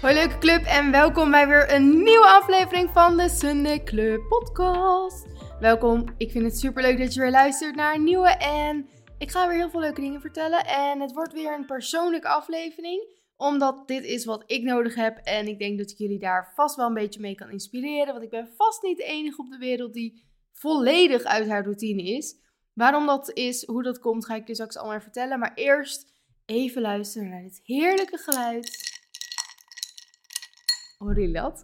Hoi leuke club en welkom bij weer een nieuwe aflevering van de Sunday Club podcast. Welkom, ik vind het super leuk dat je weer luistert naar een nieuwe en ik ga weer heel veel leuke dingen vertellen. En het wordt weer een persoonlijke aflevering, omdat dit is wat ik nodig heb en ik denk dat ik jullie daar vast wel een beetje mee kan inspireren. Want ik ben vast niet de enige op de wereld die volledig uit haar routine is. Waarom dat is, hoe dat komt, ga ik dus straks allemaal vertellen. Maar eerst even luisteren naar dit heerlijke geluid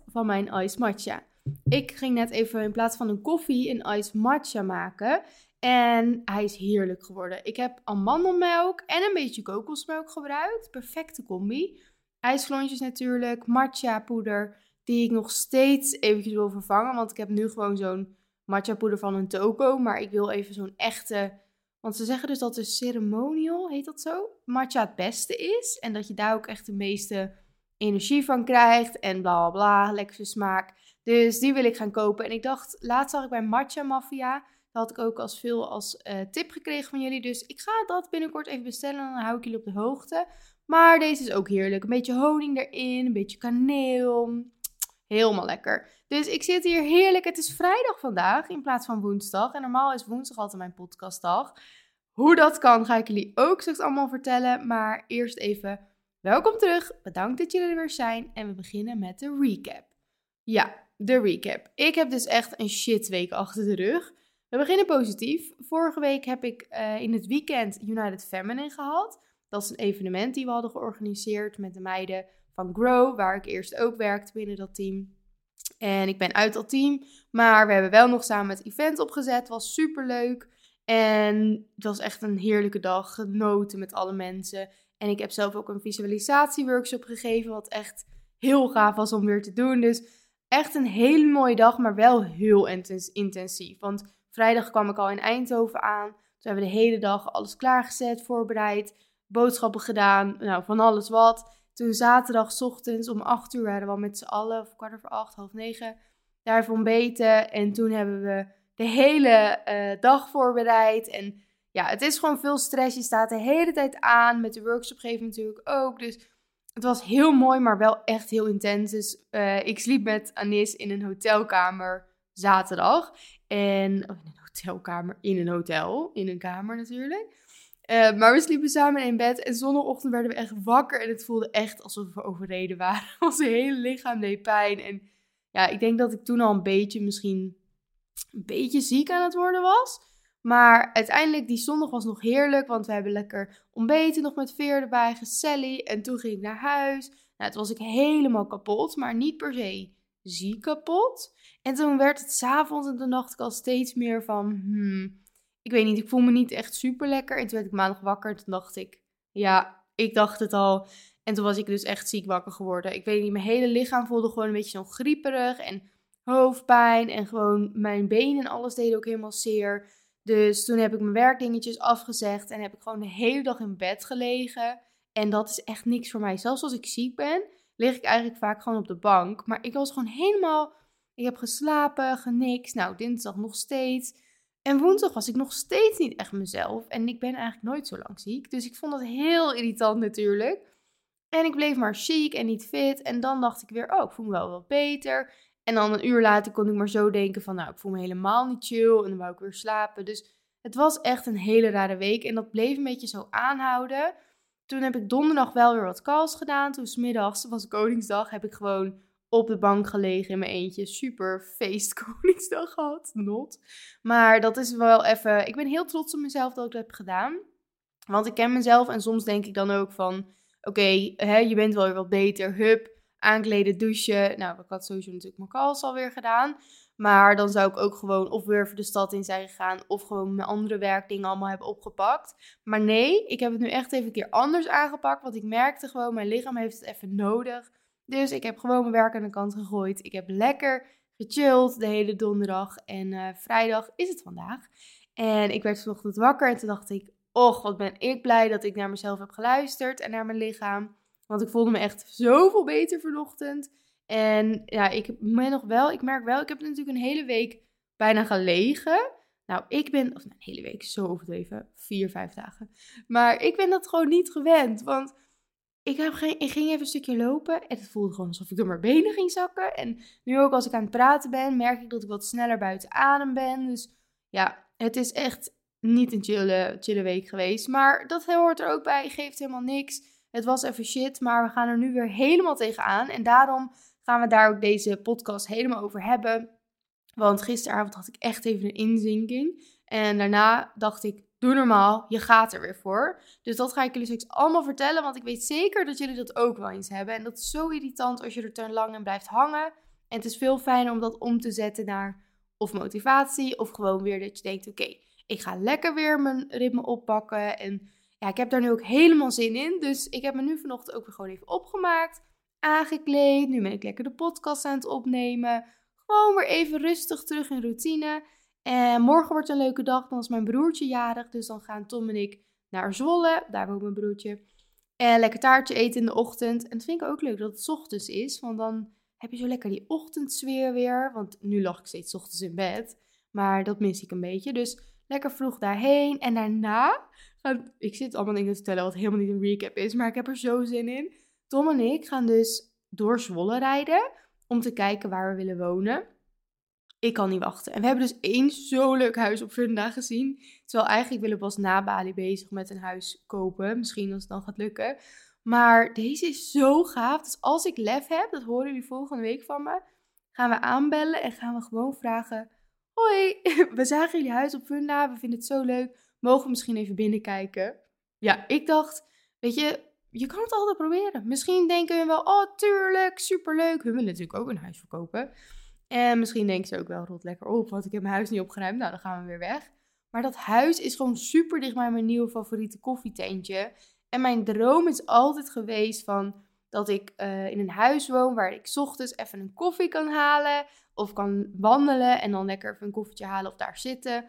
Van mijn ice matcha. Ik ging net even in plaats van een koffie een ice matcha maken. En hij is heerlijk geworden. Ik heb amandelmelk en een beetje kokosmelk gebruikt. Perfecte combi. IJsklontjes natuurlijk, matcha poeder. Die ik nog steeds eventjes wil vervangen. Want ik heb nu gewoon zo'n matcha poeder van een toko. Maar ik wil even zo'n echte... Want ze zeggen dus dat de ceremonial, heet dat zo? Matcha het beste is. En dat je daar ook echt de meeste energie van krijgt en bla bla bla, lekkere smaak. Dus die wil ik gaan kopen. En ik dacht, laatst zag ik bij Matcha Mafia, dat had ik ook als veel als uh, tip gekregen van jullie. Dus ik ga dat binnenkort even bestellen en dan hou ik jullie op de hoogte. Maar deze is ook heerlijk. Een beetje honing erin, een beetje kaneel. Helemaal lekker. Dus ik zit hier heerlijk. Het is vrijdag vandaag in plaats van woensdag. En normaal is woensdag altijd mijn podcastdag. Hoe dat kan, ga ik jullie ook straks allemaal vertellen. Maar eerst even Welkom terug, bedankt dat jullie er weer zijn en we beginnen met de recap. Ja, de recap. Ik heb dus echt een shit week achter de rug. We beginnen positief. Vorige week heb ik eh, in het weekend United Feminine gehad. Dat is een evenement die we hadden georganiseerd met de meiden van Grow, waar ik eerst ook werkte binnen dat team. En ik ben uit dat team, maar we hebben wel nog samen het event opgezet. Was super leuk. En het was echt een heerlijke dag. Genoten met alle mensen. En ik heb zelf ook een visualisatieworkshop gegeven, wat echt heel gaaf was om weer te doen. Dus echt een hele mooie dag, maar wel heel intensief. Want vrijdag kwam ik al in Eindhoven aan. Toen hebben we de hele dag alles klaargezet, voorbereid, boodschappen gedaan, nou van alles wat. Toen zaterdag ochtends om 8 uur waren we al met z'n allen, of kwart over acht, half negen, daar even ontbeten. En toen hebben we de hele uh, dag voorbereid en ja, het is gewoon veel stress. Je staat de hele tijd aan. Met de workshop geven natuurlijk ook. Dus het was heel mooi, maar wel echt heel intens. Dus uh, ik sliep met Anis in een hotelkamer zaterdag. En oh, in een hotelkamer, in een hotel, in een kamer natuurlijk. Uh, maar we sliepen samen in bed en zondagochtend werden we echt wakker. En het voelde echt alsof we overreden waren. Ons hele lichaam deed pijn. En ja, ik denk dat ik toen al een beetje misschien een beetje ziek aan het worden was. Maar uiteindelijk, die zondag was nog heerlijk, want we hebben lekker ontbeten, nog met Veer erbij, gezellig. En toen ging ik naar huis. Nou, toen was ik helemaal kapot, maar niet per se ziek kapot. En toen werd het s'avonds en toen dacht ik al steeds meer van, hmm, ik weet niet, ik voel me niet echt super lekker. En toen werd ik maandag wakker en toen dacht ik, ja, ik dacht het al. En toen was ik dus echt ziek wakker geworden. Ik weet niet, mijn hele lichaam voelde gewoon een beetje zo grieperig en hoofdpijn. En gewoon mijn benen en alles deden ook helemaal zeer. Dus toen heb ik mijn werkdingetjes afgezegd en heb ik gewoon de hele dag in bed gelegen. En dat is echt niks voor mij. Zelfs als ik ziek ben, lig ik eigenlijk vaak gewoon op de bank. Maar ik was gewoon helemaal. Ik heb geslapen, geniks. Nou, dinsdag nog steeds. En woensdag was ik nog steeds niet echt mezelf. En ik ben eigenlijk nooit zo lang ziek. Dus ik vond dat heel irritant natuurlijk. En ik bleef maar ziek en niet fit. En dan dacht ik weer, oh, ik voel me wel wat beter. En dan een uur later kon ik maar zo denken van, nou, ik voel me helemaal niet chill. En dan wou ik weer slapen. Dus het was echt een hele rare week. En dat bleef een beetje zo aanhouden. Toen heb ik donderdag wel weer wat calls gedaan. Toen smiddags, was Koningsdag, heb ik gewoon op de bank gelegen in mijn eentje. Super feest Koningsdag gehad. Not. Maar dat is wel even... Ik ben heel trots op mezelf dat ik dat heb gedaan. Want ik ken mezelf en soms denk ik dan ook van... Oké, je bent wel weer wat beter. Hup, aankleden, douchen. Nou, ik had sowieso natuurlijk mijn calls alweer gedaan. Maar dan zou ik ook gewoon of weer voor de stad in zijn gegaan. Of gewoon mijn andere werkdingen allemaal hebben opgepakt. Maar nee, ik heb het nu echt even een keer anders aangepakt. Want ik merkte gewoon, mijn lichaam heeft het even nodig. Dus ik heb gewoon mijn werk aan de kant gegooid. Ik heb lekker gechilled de hele donderdag. En uh, vrijdag is het vandaag. En ik werd vanochtend wakker en toen dacht ik... Och, wat ben ik blij dat ik naar mezelf heb geluisterd en naar mijn lichaam. Want ik voelde me echt zoveel beter vanochtend. En ja, ik ben nog wel, ik merk wel, ik heb natuurlijk een hele week bijna gelegen. Nou, ik ben, of een hele week, zo overdreven, vier, vijf dagen. Maar ik ben dat gewoon niet gewend. Want ik, heb geen, ik ging even een stukje lopen en het voelde gewoon alsof ik door mijn benen ging zakken. En nu ook als ik aan het praten ben, merk ik dat ik wat sneller buiten adem ben. Dus ja, het is echt niet een chille, chille week geweest. Maar dat hoort er ook bij, geeft helemaal niks. Het was even shit, maar we gaan er nu weer helemaal tegenaan. En daarom gaan we daar ook deze podcast helemaal over hebben. Want gisteravond had ik echt even een inzinking. En daarna dacht ik, doe normaal, je gaat er weer voor. Dus dat ga ik jullie straks allemaal vertellen, want ik weet zeker dat jullie dat ook wel eens hebben. En dat is zo irritant als je er te lang in blijft hangen. En het is veel fijner om dat om te zetten naar of motivatie, of gewoon weer dat je denkt, oké, ik ga lekker weer mijn ritme oppakken. En ik heb daar nu ook helemaal zin in. Dus ik heb me nu vanochtend ook weer gewoon even opgemaakt, aangekleed. Nu ben ik lekker de podcast aan het opnemen. Gewoon weer even rustig terug in routine. En morgen wordt een leuke dag, dan is mijn broertje jarig. Dus dan gaan Tom en ik naar Zwolle, daar woont mijn broertje. En lekker taartje eten in de ochtend. En dat vind ik ook leuk dat het ochtends is, want dan heb je zo lekker die ochtendsfeer weer. Want nu lag ik steeds ochtends in bed, maar dat mis ik een beetje. Dus lekker vroeg daarheen. En daarna, ik zit allemaal dingen te vertellen wat helemaal niet een recap is, maar ik heb er zo zin in. Tom en ik gaan dus door Zwolle rijden om te kijken waar we willen wonen. Ik kan niet wachten. En we hebben dus één zo leuk huis op Funda gezien. Terwijl eigenlijk willen we pas na Bali bezig met een huis kopen. Misschien als het dan gaat lukken. Maar deze is zo gaaf. Dus als ik lef heb, dat horen jullie volgende week van me. Gaan we aanbellen en gaan we gewoon vragen. Hoi, we zagen jullie huis op Funda. We vinden het zo leuk. Mogen we misschien even binnenkijken? Ja, ik dacht, weet je, je kan het altijd proberen. Misschien denken we wel, oh tuurlijk, superleuk. We willen natuurlijk ook een huis verkopen. En misschien denken ze ook wel, rot lekker op, want ik heb mijn huis niet opgeruimd. Nou, dan gaan we weer weg. Maar dat huis is gewoon super dicht bij mijn nieuwe favoriete koffietentje. En mijn droom is altijd geweest van dat ik uh, in een huis woon waar ik ochtends even een koffie kan halen. Of kan wandelen en dan lekker even een koffietje halen of daar zitten.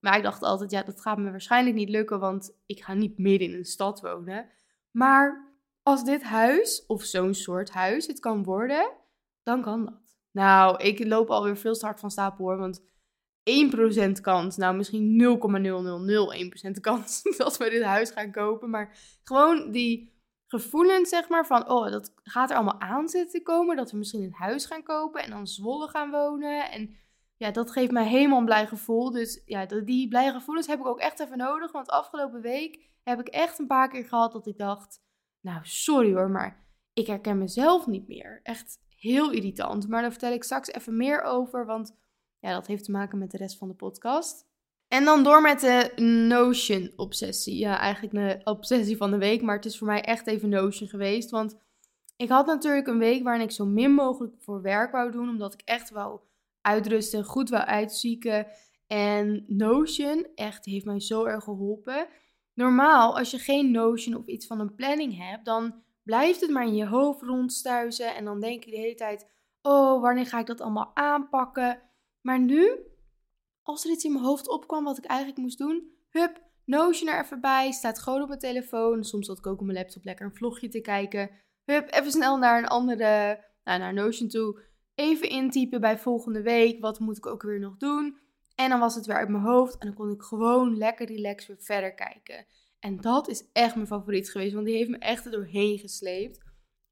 Maar ik dacht altijd, ja, dat gaat me waarschijnlijk niet lukken, want ik ga niet midden in een stad wonen. Maar als dit huis, of zo'n soort huis, het kan worden, dan kan dat. Nou, ik loop alweer veel te van stapel hoor. Want 1% kans, nou misschien 0,0001% kans dat we dit huis gaan kopen. Maar gewoon die gevoelens, zeg maar, van oh, dat gaat er allemaal aan zitten komen. Dat we misschien een huis gaan kopen en dan Zwolle gaan wonen. En ja, dat geeft mij helemaal een blij gevoel. Dus ja, die blije gevoelens heb ik ook echt even nodig. Want afgelopen week heb ik echt een paar keer gehad dat ik dacht, nou sorry hoor, maar ik herken mezelf niet meer. Echt heel irritant. Maar daar vertel ik straks even meer over, want ja, dat heeft te maken met de rest van de podcast. En dan door met de Notion-obsessie. Ja, eigenlijk de obsessie van de week, maar het is voor mij echt even Notion geweest. Want ik had natuurlijk een week waarin ik zo min mogelijk voor werk wou doen, omdat ik echt wou uitrusten, goed wou uitzieken. En Notion echt heeft mij zo erg geholpen. Normaal, als je geen Notion of iets van een planning hebt, dan blijft het maar in je hoofd rondstuizen. En dan denk je de hele tijd: oh, wanneer ga ik dat allemaal aanpakken? Maar nu, als er iets in mijn hoofd opkwam wat ik eigenlijk moest doen, hup, Notion er even bij, staat gewoon op mijn telefoon. Soms zat ik ook op mijn laptop lekker een vlogje te kijken. Hup, even snel naar een andere, nou, naar Notion toe. Even intypen bij volgende week, wat moet ik ook weer nog doen? En dan was het weer uit mijn hoofd en dan kon ik gewoon lekker relaxed weer verder kijken. En dat is echt mijn favoriet geweest, want die heeft me echt er doorheen gesleept.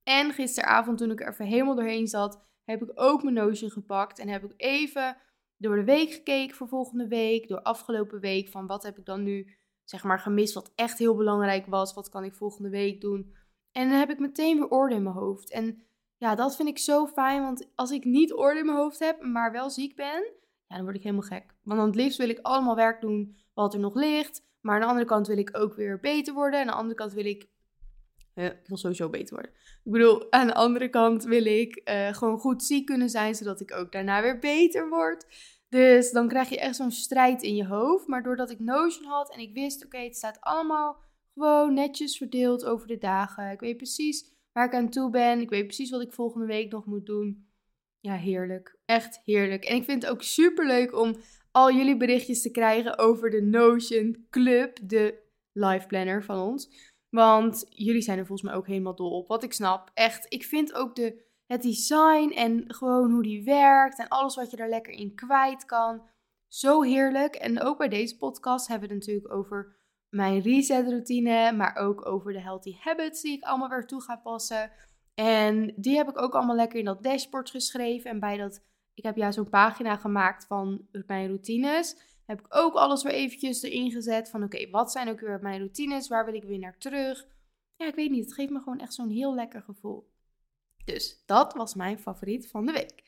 En gisteravond, toen ik er even helemaal doorheen zat, heb ik ook mijn Notion gepakt en heb ik even door de week gekeken voor volgende week, door afgelopen week, van wat heb ik dan nu zeg maar gemist, wat echt heel belangrijk was, wat kan ik volgende week doen. En dan heb ik meteen weer orde in mijn hoofd. En ja, dat vind ik zo fijn, want als ik niet orde in mijn hoofd heb, maar wel ziek ben, ja, dan word ik helemaal gek. Want dan het liefst wil ik allemaal werk doen wat er nog ligt. Maar aan de andere kant wil ik ook weer beter worden. En aan de andere kant wil ik. Uh, ik wil sowieso beter worden. Ik bedoel, aan de andere kant wil ik uh, gewoon goed ziek kunnen zijn, zodat ik ook daarna weer beter word. Dus dan krijg je echt zo'n strijd in je hoofd. Maar doordat ik Notion had en ik wist, oké, het staat allemaal gewoon netjes verdeeld over de dagen. Ik weet precies waar ik aan toe ben. Ik weet precies wat ik volgende week nog moet doen. Ja, heerlijk. Echt heerlijk. En ik vind het ook super leuk om al jullie berichtjes te krijgen over de Notion Club, de live planner van ons. Want jullie zijn er volgens mij ook helemaal dol op. Wat ik snap. Echt, ik vind ook de, het design en gewoon hoe die werkt en alles wat je er lekker in kwijt kan. Zo heerlijk. En ook bij deze podcast hebben we het natuurlijk over mijn reset routine, maar ook over de healthy habits die ik allemaal weer toe ga passen. En die heb ik ook allemaal lekker in dat dashboard geschreven. En bij dat, ik heb ja zo'n pagina gemaakt van mijn routines. Heb ik ook alles weer eventjes erin gezet van oké, wat zijn ook weer mijn routines? Waar wil ik weer naar terug? Ja, ik weet niet, het geeft me gewoon echt zo'n heel lekker gevoel. Dus dat was mijn favoriet van de week.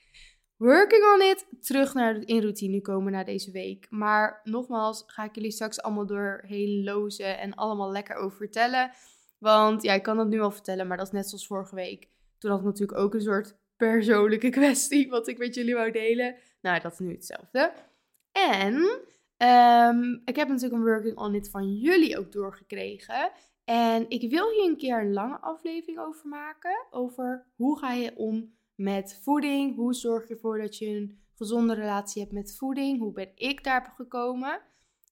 Working on it, terug naar in routine komen na deze week. Maar nogmaals, ga ik jullie straks allemaal door heel lozen en allemaal lekker over vertellen. Want ja, ik kan dat nu al vertellen, maar dat is net zoals vorige week. Toen had ik natuurlijk ook een soort persoonlijke kwestie, wat ik met jullie wou delen. Nou, dat is nu hetzelfde. En um, ik heb natuurlijk een working on it van jullie ook doorgekregen. En ik wil hier een keer een lange aflevering over maken. Over hoe ga je om met voeding? Hoe zorg je ervoor dat je een gezonde relatie hebt met voeding? Hoe ben ik daar gekomen?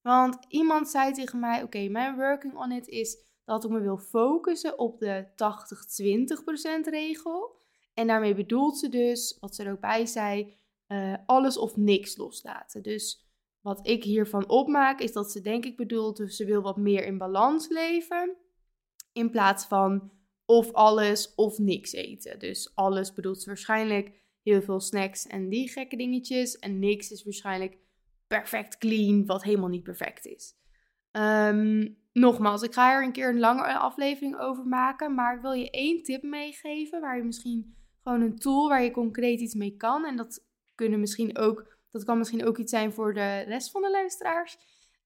Want iemand zei tegen mij: Oké, mijn working on it is dat ik me wil focussen op de 80-20% regel. En daarmee bedoelt ze dus, wat ze er ook bij zei, uh, alles of niks loslaten. Dus wat ik hiervan opmaak, is dat ze denk ik bedoelt, dus ze wil wat meer in balans leven. In plaats van of alles of niks eten. Dus alles bedoelt waarschijnlijk heel veel snacks en die gekke dingetjes. En niks is waarschijnlijk perfect clean, wat helemaal niet perfect is. Ehm, nogmaals, ik ga er een keer een lange aflevering over maken. Maar ik wil je één tip meegeven. Waar je misschien gewoon een tool waar je concreet iets mee kan. En dat kunnen misschien ook, dat kan misschien ook iets zijn voor de rest van de luisteraars.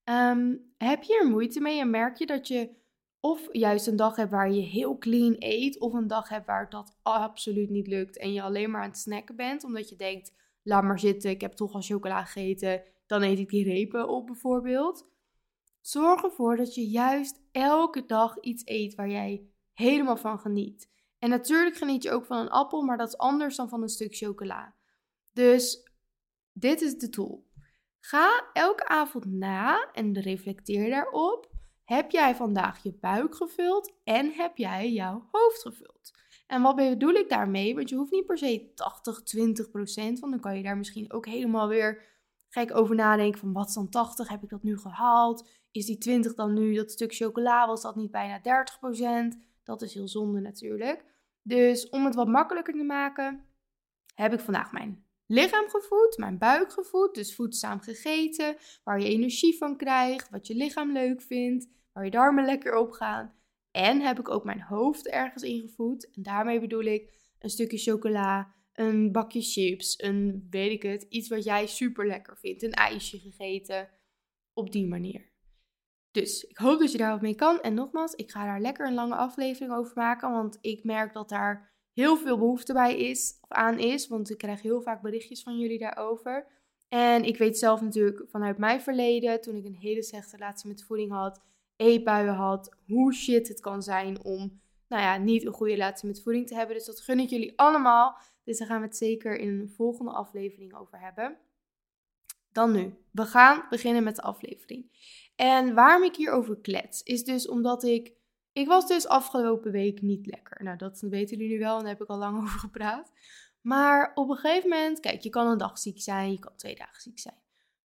Ehm, heb je er moeite mee en merk je dat je of juist een dag hebt waar je heel clean eet, of een dag hebt waar dat absoluut niet lukt en je alleen maar aan het snacken bent, omdat je denkt, laat maar zitten, ik heb toch al chocola gegeten, dan eet ik die repen op bijvoorbeeld. Zorg ervoor dat je juist elke dag iets eet waar jij helemaal van geniet. En natuurlijk geniet je ook van een appel, maar dat is anders dan van een stuk chocola. Dus dit is de tool. Ga elke avond na en reflecteer daarop. Heb jij vandaag je buik gevuld en heb jij jouw hoofd gevuld? En wat bedoel ik daarmee? Want je hoeft niet per se 80, 20 procent, want dan kan je daar misschien ook helemaal weer gek over nadenken van wat is dan 80? Heb ik dat nu gehaald? Is die 20 dan nu dat stuk chocola? Was dat niet bijna 30 procent? Dat is heel zonde natuurlijk. Dus om het wat makkelijker te maken, heb ik vandaag mijn lichaam gevoed, mijn buik gevoed. Dus voedzaam gegeten, waar je energie van krijgt, wat je lichaam leuk vindt, waar je darmen lekker op gaan. En heb ik ook mijn hoofd ergens ingevoed. En daarmee bedoel ik een stukje chocola, een bakje chips, een weet ik het, iets wat jij super lekker vindt, een ijsje gegeten. Op die manier. Dus ik hoop dat je daar wat mee kan. En nogmaals, ik ga daar lekker een lange aflevering over maken. Want ik merk dat daar heel veel behoefte bij is, of aan is. Want ik krijg heel vaak berichtjes van jullie daarover. En ik weet zelf natuurlijk vanuit mijn verleden, toen ik een hele slechte relatie met voeding had, eetbuien had, hoe shit het kan zijn om, nou ja, niet een goede relatie met voeding te hebben. Dus dat gun ik jullie allemaal. Dus daar gaan we het zeker in een volgende aflevering over hebben. Dan nu. We gaan beginnen met de aflevering. En waarom ik hierover klets, is dus omdat ik. Ik was dus afgelopen week niet lekker. Nou, dat weten jullie nu wel en daar heb ik al lang over gepraat. Maar op een gegeven moment, kijk, je kan een dag ziek zijn, je kan twee dagen ziek zijn.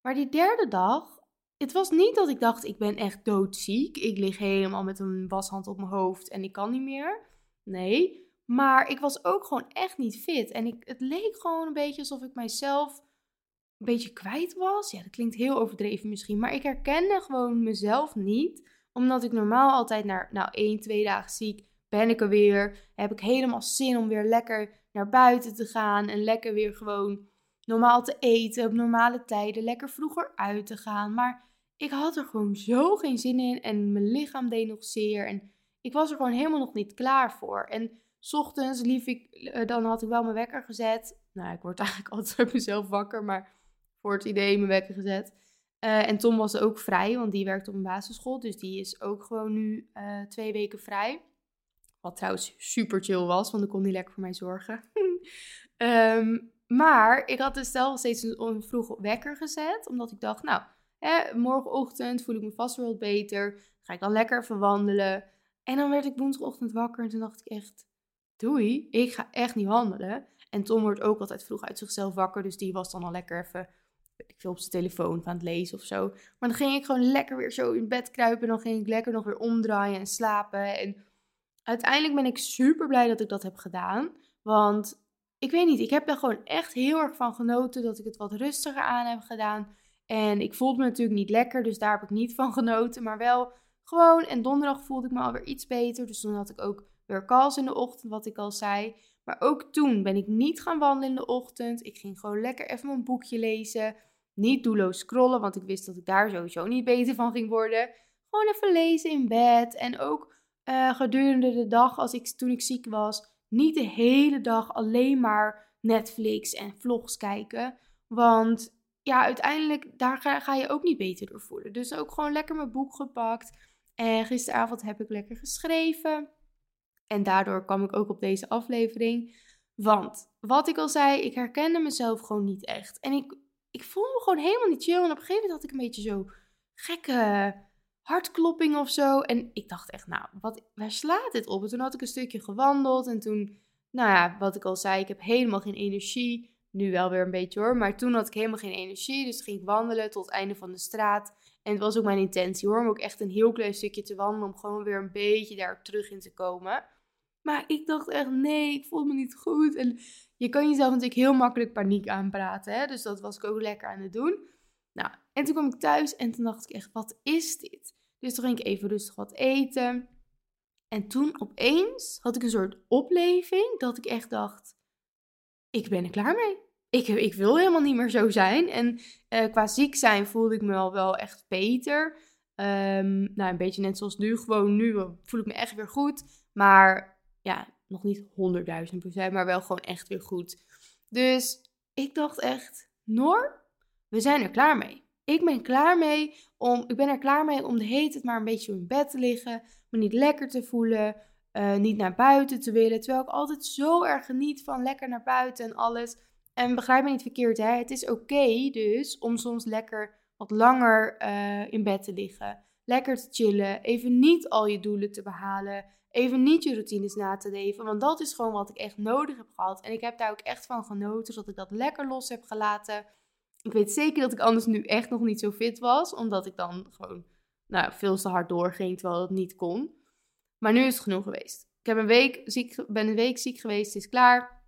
Maar die derde dag, het was niet dat ik dacht, ik ben echt doodziek. Ik lig helemaal met een washand op mijn hoofd en ik kan niet meer. Nee, maar ik was ook gewoon echt niet fit. En ik, het leek gewoon een beetje alsof ik mijzelf een beetje kwijt was. Ja, dat klinkt heel overdreven misschien, maar ik herkende gewoon mezelf niet. Omdat ik normaal altijd naar, nou, één, twee dagen ziek ben ik er weer. Heb ik helemaal zin om weer lekker naar buiten te gaan en lekker weer gewoon normaal te eten op normale tijden, lekker vroeger uit te gaan. Maar ik had er gewoon zo geen zin in en mijn lichaam deed nog zeer en ik was er gewoon helemaal nog niet klaar voor. En s ochtends lief ik, eh, dan had ik wel mijn wekker gezet. Nou, ik word eigenlijk altijd mezelf wakker, maar voor het idee mijn wekker gezet. Uh, en Tom was ook vrij, want die werkt op een basisschool. Dus die is ook gewoon nu uh, twee weken vrij. Wat trouwens super chill was, want dan kon hij lekker voor mij zorgen. um, maar ik had dus zelf steeds een vroeg wekker gezet. Omdat ik dacht, nou, hè, morgenochtend voel ik me vast wel beter. Ga ik dan lekker even wandelen. En dan werd ik woensdagochtend wakker en toen dacht ik echt, doei, ik ga echt niet wandelen. En Tom wordt ook altijd vroeg uit zichzelf wakker, dus die was dan al lekker even ik veel, op zijn telefoon aan het lezen of zo. Maar dan ging ik gewoon lekker weer zo in bed kruipen. En dan ging ik lekker nog weer omdraaien en slapen. En uiteindelijk ben ik super blij dat ik dat heb gedaan. Want ik weet niet, ik heb er gewoon echt heel erg van genoten dat ik het wat rustiger aan heb gedaan. En ik voelde me natuurlijk niet lekker, dus daar heb ik niet van genoten. Maar wel gewoon, en donderdag voelde ik me alweer iets beter. Dus toen had ik ook weer calls in de ochtend, wat ik al zei. Maar ook toen ben ik niet gaan wandelen in de ochtend. Ik ging gewoon lekker even mijn boekje lezen. Niet doelloos scrollen, want ik wist dat ik daar sowieso niet beter van ging worden. Gewoon even lezen in bed. En ook uh, gedurende de dag, als ik, toen ik ziek was, niet de hele dag alleen maar Netflix en vlogs kijken. Want ja, uiteindelijk daar ga, je ook niet beter door voelen. Dus ook gewoon lekker mijn boek gepakt. En gisteravond heb ik lekker geschreven. En daardoor kwam ik ook op deze aflevering. Want wat ik al zei, ik herkende mezelf gewoon niet echt. En ik, ik voelde me gewoon helemaal niet chill. En op een gegeven moment had ik een beetje zo gekke hartklopping of zo. En ik dacht echt, nou, wat, waar slaat dit op? En toen had ik een stukje gewandeld. En toen, nou ja, wat ik al zei, ik heb helemaal geen energie. Nu wel weer een beetje hoor. Maar toen had ik helemaal geen energie. Dus ging ik wandelen tot het einde van de straat. En het was ook mijn intentie hoor. Om ook echt een heel klein stukje te wandelen. Om gewoon weer een beetje daar terug in te komen. Maar ik dacht echt, nee, ik voel me niet goed. En je kan jezelf natuurlijk heel makkelijk paniek aanpraten. Hè? Dus dat was ik ook lekker aan het doen. Nou, en toen kwam ik thuis en toen dacht ik echt, wat is dit? Dus ik even rustig wat eten. En toen opeens had ik een soort opleving dat ik echt dacht, ik ben er klaar mee. Ik, ik wil helemaal niet meer zo zijn. En uh, qua ziek zijn voelde ik me al wel echt beter. Um, nou, een beetje net zoals nu. Gewoon nu voel ik me echt weer goed. Maar ja, nog niet 100.000 procent, maar wel gewoon echt weer goed. Dus ik dacht echt, Noor, we zijn er klaar mee. Ik ben klaar mee om, ik ben er klaar mee om de hele tijd maar een beetje in bed te liggen, me niet lekker te voelen, uh, niet naar buiten te willen. Terwijl ik altijd zo erg geniet van lekker naar buiten en alles. En begrijp me niet verkeerd, hè? het is oké dus om soms lekker wat langer uh, in bed te liggen. Lekker te chillen, even niet al je doelen te behalen, even niet je routines na te leven. Want dat is gewoon wat ik echt nodig heb gehad. En ik heb daar ook echt van genoten, dat ik dat lekker los heb gelaten. Ik weet zeker dat ik anders nu echt nog niet zo fit was, omdat ik dan gewoon nou, veel te hard doorging, terwijl het niet kon. Maar nu is het genoeg geweest. Ik heb een week ziek, ben een week ziek geweest, het is klaar.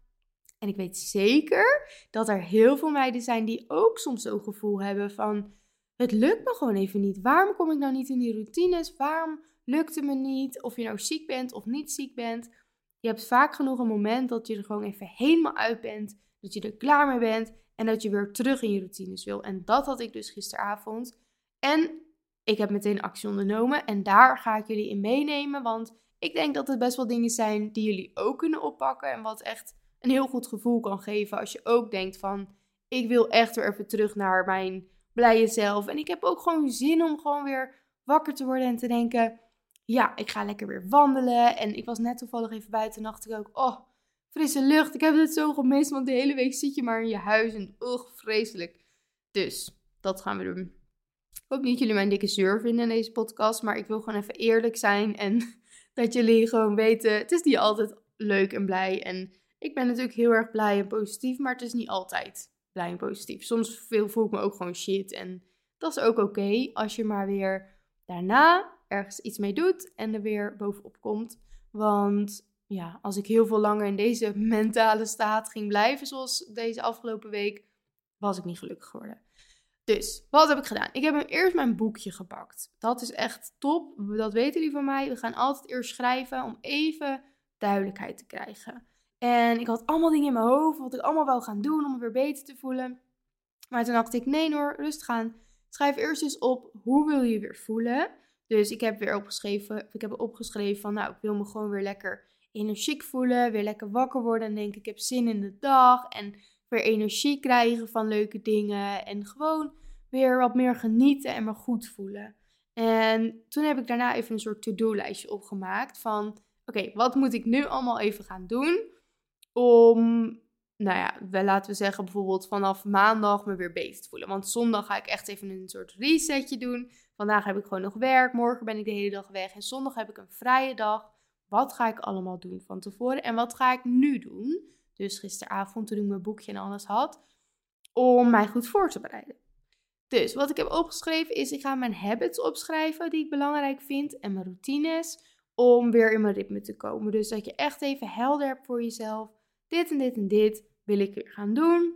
En ik weet zeker dat er heel veel meiden zijn die ook soms zo'n gevoel hebben van... Het lukt me gewoon even niet. Waarom kom ik nou niet in die routines? Waarom lukt het me niet? Of je nou ziek bent of niet ziek bent. Je hebt vaak genoeg een moment dat je er gewoon even helemaal uit bent. Dat je er klaar mee bent. En dat je weer terug in je routines wil. En dat had ik dus gisteravond. En ik heb meteen actie ondernomen. En daar ga ik jullie in meenemen. Want ik denk dat het best wel dingen zijn die jullie ook kunnen oppakken. En wat echt een heel goed gevoel kan geven. Als je ook denkt van, ik wil echt weer even terug naar mijn blije zelf. En ik heb ook gewoon zin om gewoon weer wakker te worden en te denken... Ja, ik ga lekker weer wandelen. En ik was net toevallig even buiten en dacht ik ook... Oh, frisse lucht. Ik heb het zo gemist, want de hele week zit je maar in je huis. En ugh, vreselijk. Dus, dat gaan we doen. Hoop niet jullie mijn dikke zeur vinden in deze podcast. Maar ik wil gewoon even eerlijk zijn. En dat jullie gewoon weten... Het is niet altijd leuk en blij. En ik ben natuurlijk heel erg blij en positief. Maar het is niet altijd blij en positief. Soms voel ik me ook gewoon shit. En dat is ook oké. als je maar weer daarna ergens iets mee doet en er weer bovenop komt. Want ja, als ik heel veel langer in deze mentale staat ging blijven, zoals deze afgelopen week, was ik niet gelukkig geworden. Dus, wat heb ik gedaan? Ik heb eerst mijn boekje gepakt. Dat is echt top. Dat weten jullie van mij. We gaan altijd eerst schrijven om even duidelijkheid te krijgen. En ik had allemaal dingen in mijn hoofd, wat ik allemaal wou gaan doen om me weer beter te voelen. Maar toen dacht ik, nee hoor, rustig aan. Schrijf eerst eens op, hoe wil je je weer voelen? Dus ik heb weer opgeschreven, ik heb opgeschreven van, nou, ik wil me gewoon weer lekker energiek voelen, weer lekker wakker worden en denk ik heb zin in de dag en weer energie krijgen van leuke dingen en gewoon weer wat meer genieten en me goed voelen. En toen heb ik daarna even een soort to-do-lijstje opgemaakt van, oké, wat moet ik nu allemaal even gaan doen om, nou ja, laten we zeggen bijvoorbeeld vanaf maandag me weer beter te voelen. Want zondag ga ik echt even een soort resetje doen Vandaag heb ik gewoon nog werk, morgen ben ik de hele dag weg en zondag heb ik een vrije dag. Wat ga ik allemaal doen van tevoren en wat ga ik nu doen? Dus gisteravond toen ik mijn boekje en alles had. om mij goed voor te bereiden. Dus wat ik heb opgeschreven is, ik ga mijn habits opschrijven die ik belangrijk vind en mijn routines om weer in mijn ritme te komen. Dus dat je echt even helder hebt voor jezelf. Dit en dit en dit wil ik weer gaan doen.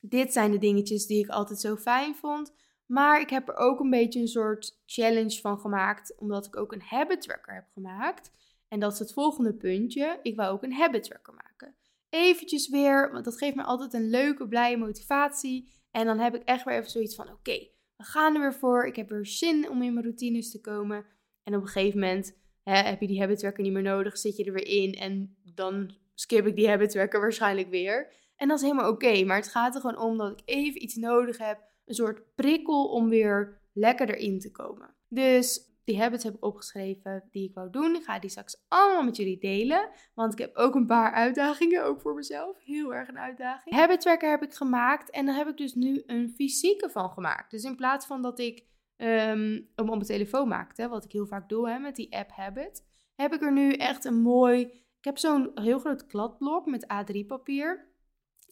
Dit zijn de dingetjes die ik altijd zo fijn vond. Maar ik heb er ook een beetje een soort challenge van gemaakt, omdat ik ook een habit tracker heb gemaakt. En dat is het volgende puntje. Ik wou ook een habit tracker maken. Eventjes weer, want dat geeft me altijd een leuke, blije motivatie. En dan heb ik echt weer even zoiets van: oké, we gaan er weer voor. Ik heb weer zin om in mijn routines te komen. En op een gegeven moment hè, heb je die habit tracker niet meer nodig, zit je er weer in en dan skip ik die habit tracker waarschijnlijk weer. En dat is helemaal oké. maar het gaat er gewoon om dat ik even iets nodig heb. Een soort prikkel om weer lekker erin te komen. Dus die habits heb ik opgeschreven die ik wou doen. Ik ga die straks allemaal met jullie delen. Want ik heb ook een paar uitdagingen, ook voor mezelf. Heel erg een uitdaging. Habit tracker heb ik gemaakt. En daar heb ik dus nu een fysieke van gemaakt. Dus in plaats van dat ik um, hem op mijn telefoon maakte, wat ik heel vaak doe hè, met die app Habit, heb ik er nu echt een mooi... Ik heb zo'n heel groot kladblok met A3 papier.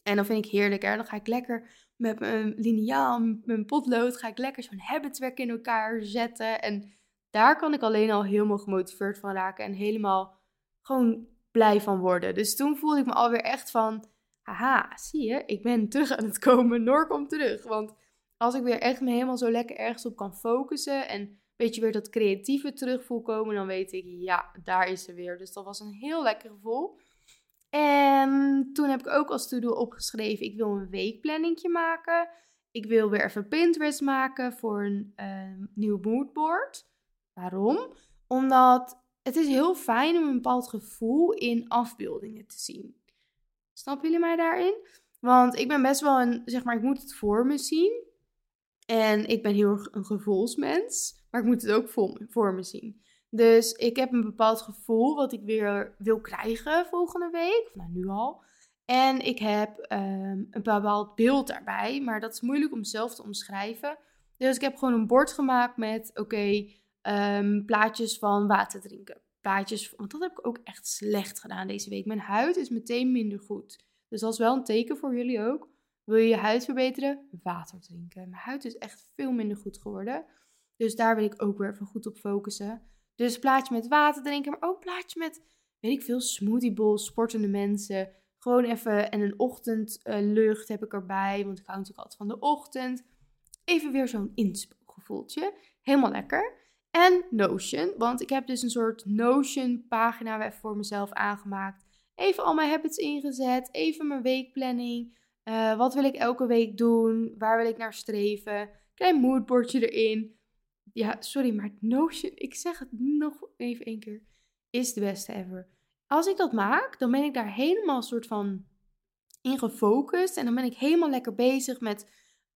En dan vind ik heerlijk. Hè? Dan ga ik lekker met mijn liniaal, mijn potlood, ga ik lekker zo'n habit tracker in elkaar zetten. En daar kan ik alleen al helemaal gemotiveerd van raken en helemaal gewoon blij van worden. Dus toen voelde ik me alweer echt van, haha, zie je, ik ben terug aan het komen, Noor komt terug. Want als ik weer echt me helemaal zo lekker ergens op kan focussen en weet je weer dat creatieve terug voel komen, dan weet ik, ja, daar is ze weer. Dus dat was een heel lekker gevoel. En toen heb ik ook als to-do opgeschreven, ik wil een weekplanningje maken. Ik wil weer even Pinterest maken voor een uh, nieuw moodboard. Waarom? Omdat het is heel fijn om een bepaald gevoel in afbeeldingen te zien. Snappen jullie mij daarin? Want ik ben best wel een, zeg maar, ik moet het voor me zien. En ik ben heel erg een gevoelsmens, maar ik moet het ook voor, me zien. Dus ik heb een bepaald gevoel wat ik weer wil krijgen volgende week. Nou, nu al. En ik heb ehm, een bepaald beeld daarbij, maar dat is moeilijk om zelf te omschrijven. Dus ik heb gewoon een bord gemaakt met, oké, um, plaatjes van water drinken. Plaatjes, want dat heb ik ook echt slecht gedaan deze week. Mijn huid is meteen minder goed. Dus dat is wel een teken voor jullie ook. Wil je je huid verbeteren? Water drinken. Mijn huid is echt veel minder goed geworden. Dus daar wil ik ook weer even goed op focussen. Dus plaatje met water drinken, maar ook plaatje met, weet ik veel, smoothie bowls, sportende mensen. Gewoon even, en een ochtendlucht heb ik erbij, want ik hou natuurlijk altijd van de ochtend. Even weer zo'n inspoelgevoeltje. Helemaal lekker. En Notion, want ik heb dus een soort Notion pagina voor mezelf aangemaakt. Even al mijn habits ingezet, even mijn weekplanning. Uh, wat wil ik elke week doen? Waar wil ik naar streven? Klein moodboardje erin. Ja, sorry, maar Notion, ik zeg het nog even één keer, is de beste ever. Als ik dat maak, dan ben ik daar helemaal soort van in gefocust. En dan ben ik helemaal lekker bezig met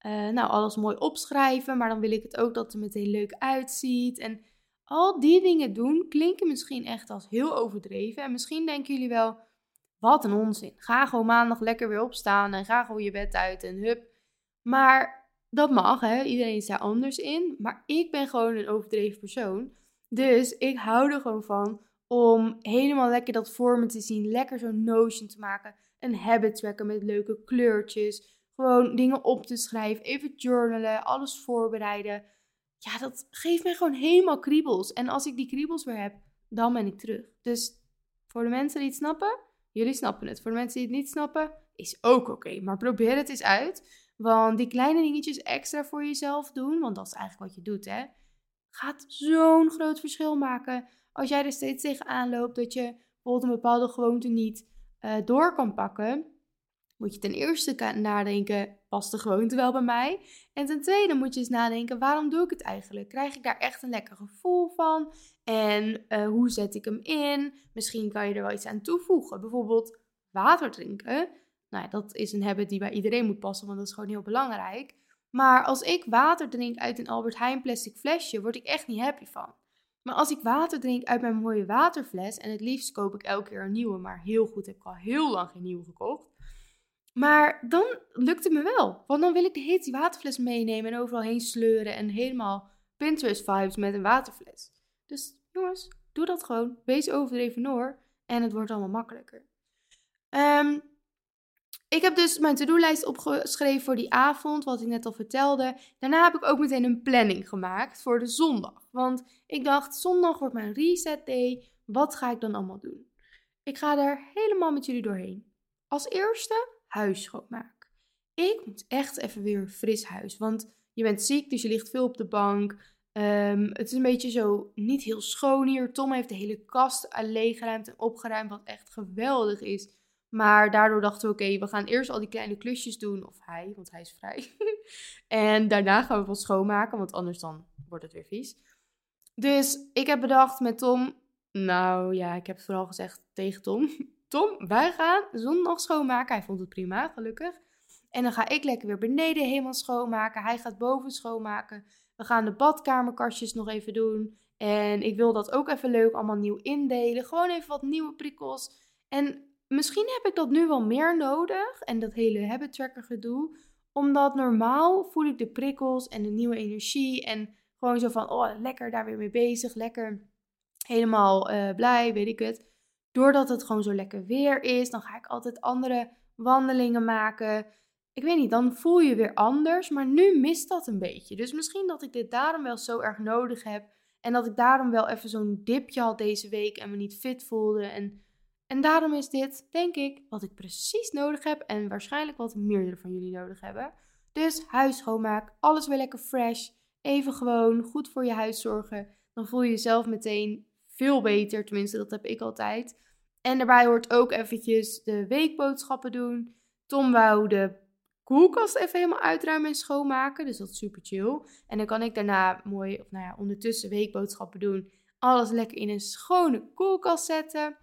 uh, nou, alles mooi opschrijven, maar dan wil ik het ook dat het er meteen leuk uitziet. En al die dingen doen klinken misschien echt als heel overdreven. En misschien denken jullie wel, wat een onzin. Ga gewoon maandag lekker weer opstaan en ga gewoon je bed uit en hup. Maar dat mag, hè. Iedereen is daar anders in. Maar ik ben gewoon een overdreven persoon. Dus ik hou er gewoon van om helemaal lekker dat voor me te zien. Lekker zo'n notion te maken. Een habit tracker met leuke kleurtjes gewoon dingen op te schrijven, even journalen, alles voorbereiden. Ja, dat geeft mij gewoon helemaal kriebels. En als ik die kriebels weer heb, dan ben ik terug. Dus voor de mensen die het snappen, jullie snappen het. Voor de mensen die het niet snappen, is ook oké. Maar probeer het eens uit. Want die kleine dingetjes extra voor jezelf doen, want dat is eigenlijk wat je doet, hè. Gaat zo'n groot verschil maken. Als jij er steeds tegenaan loopt dat je bijvoorbeeld een bepaalde gewoonte niet uh, door kan pakken moet je ten eerste nadenken, past de gewoonte wel bij mij? En ten tweede moet je eens nadenken, waarom doe ik het eigenlijk? Krijg ik daar echt een lekker gevoel van? En uh, hoe zet ik hem in? Misschien kan je er wel iets aan toevoegen. Bijvoorbeeld water drinken. Nou, dat is een habit die bij iedereen moet passen, want dat is gewoon heel belangrijk. Maar als ik water drink uit een Albert Heijn plastic flesje, word ik echt niet happy van. Maar als ik water drink uit mijn mooie waterfles, en het liefst koop ik elke keer een nieuwe, maar heel goed heb ik al heel lang geen nieuwe gekocht. Maar dan lukt het me wel. Want dan wil ik de hele waterfles meenemen en overal heen sleuren. En helemaal Pinterest vibes met een waterfles. Dus jongens, doe dat gewoon. Wees overdreven noor. En het wordt allemaal makkelijker. Um, ik heb dus mijn to-do-lijst opgeschreven voor die avond, wat ik net al vertelde. Daarna heb ik ook meteen een planning gemaakt voor de zondag. Want ik dacht, zondag wordt mijn reset day. Wat ga ik dan allemaal doen? Ik ga er helemaal met jullie doorheen. Als eerste, huis schoonmaken. Ik moet echt even weer een fris huis. Want je bent ziek, dus je ligt veel op de bank. Ehm, het is een beetje zo niet heel schoon hier. Tom heeft de hele kast leeggeruimd en opgeruimd, wat echt geweldig is. Maar daardoor dachten we, oké, we gaan eerst al die kleine klusjes doen. Of hij, want hij is vrij. en daarna gaan we wat schoonmaken, want anders dan wordt het weer vies. Dus ik heb bedacht met Tom, nou ja, ik heb vooral gezegd tegen Tom. Tom, wij gaan zondag schoonmaken. Hij vond het prima, gelukkig. En dan ga ik lekker weer beneden helemaal schoonmaken. Hij gaat boven schoonmaken. We gaan de badkamerkastjes nog even doen. En ik wil dat ook even leuk allemaal nieuw indelen. Gewoon even wat nieuwe prikkels. En misschien heb ik dat nu wel meer nodig. En dat hele habit tracker gedoe. Omdat normaal voel ik de prikkels en de nieuwe energie. En gewoon zo van, oh lekker daar weer mee bezig. Lekker helemaal uh, blij, weet ik het. Doordat het gewoon zo lekker weer is, dan ga ik altijd andere wandelingen maken. Ik weet niet, dan voel je weer anders. Maar nu mist dat een beetje. Dus misschien dat ik dit daarom wel zo erg nodig heb. En dat ik daarom wel even zo'n dipje had deze week en me niet fit voelde. En, en daarom is dit, denk ik, wat ik precies nodig heb. En waarschijnlijk wat meerdere van jullie nodig hebben. Dus huis schoonmaak, alles weer lekker fresh. Even gewoon goed voor je huis zorgen. Dan voel je jezelf meteen veel beter. Tenminste, dat heb ik altijd. En daarbij hoort ook eventjes de weekboodschappen doen. Tom wou de koelkast even helemaal uitruimen en schoonmaken. Dus dat is super chill. En dan kan ik daarna mooi, of nou ja, ondertussen weekboodschappen doen. Alles lekker in een schone koelkast zetten.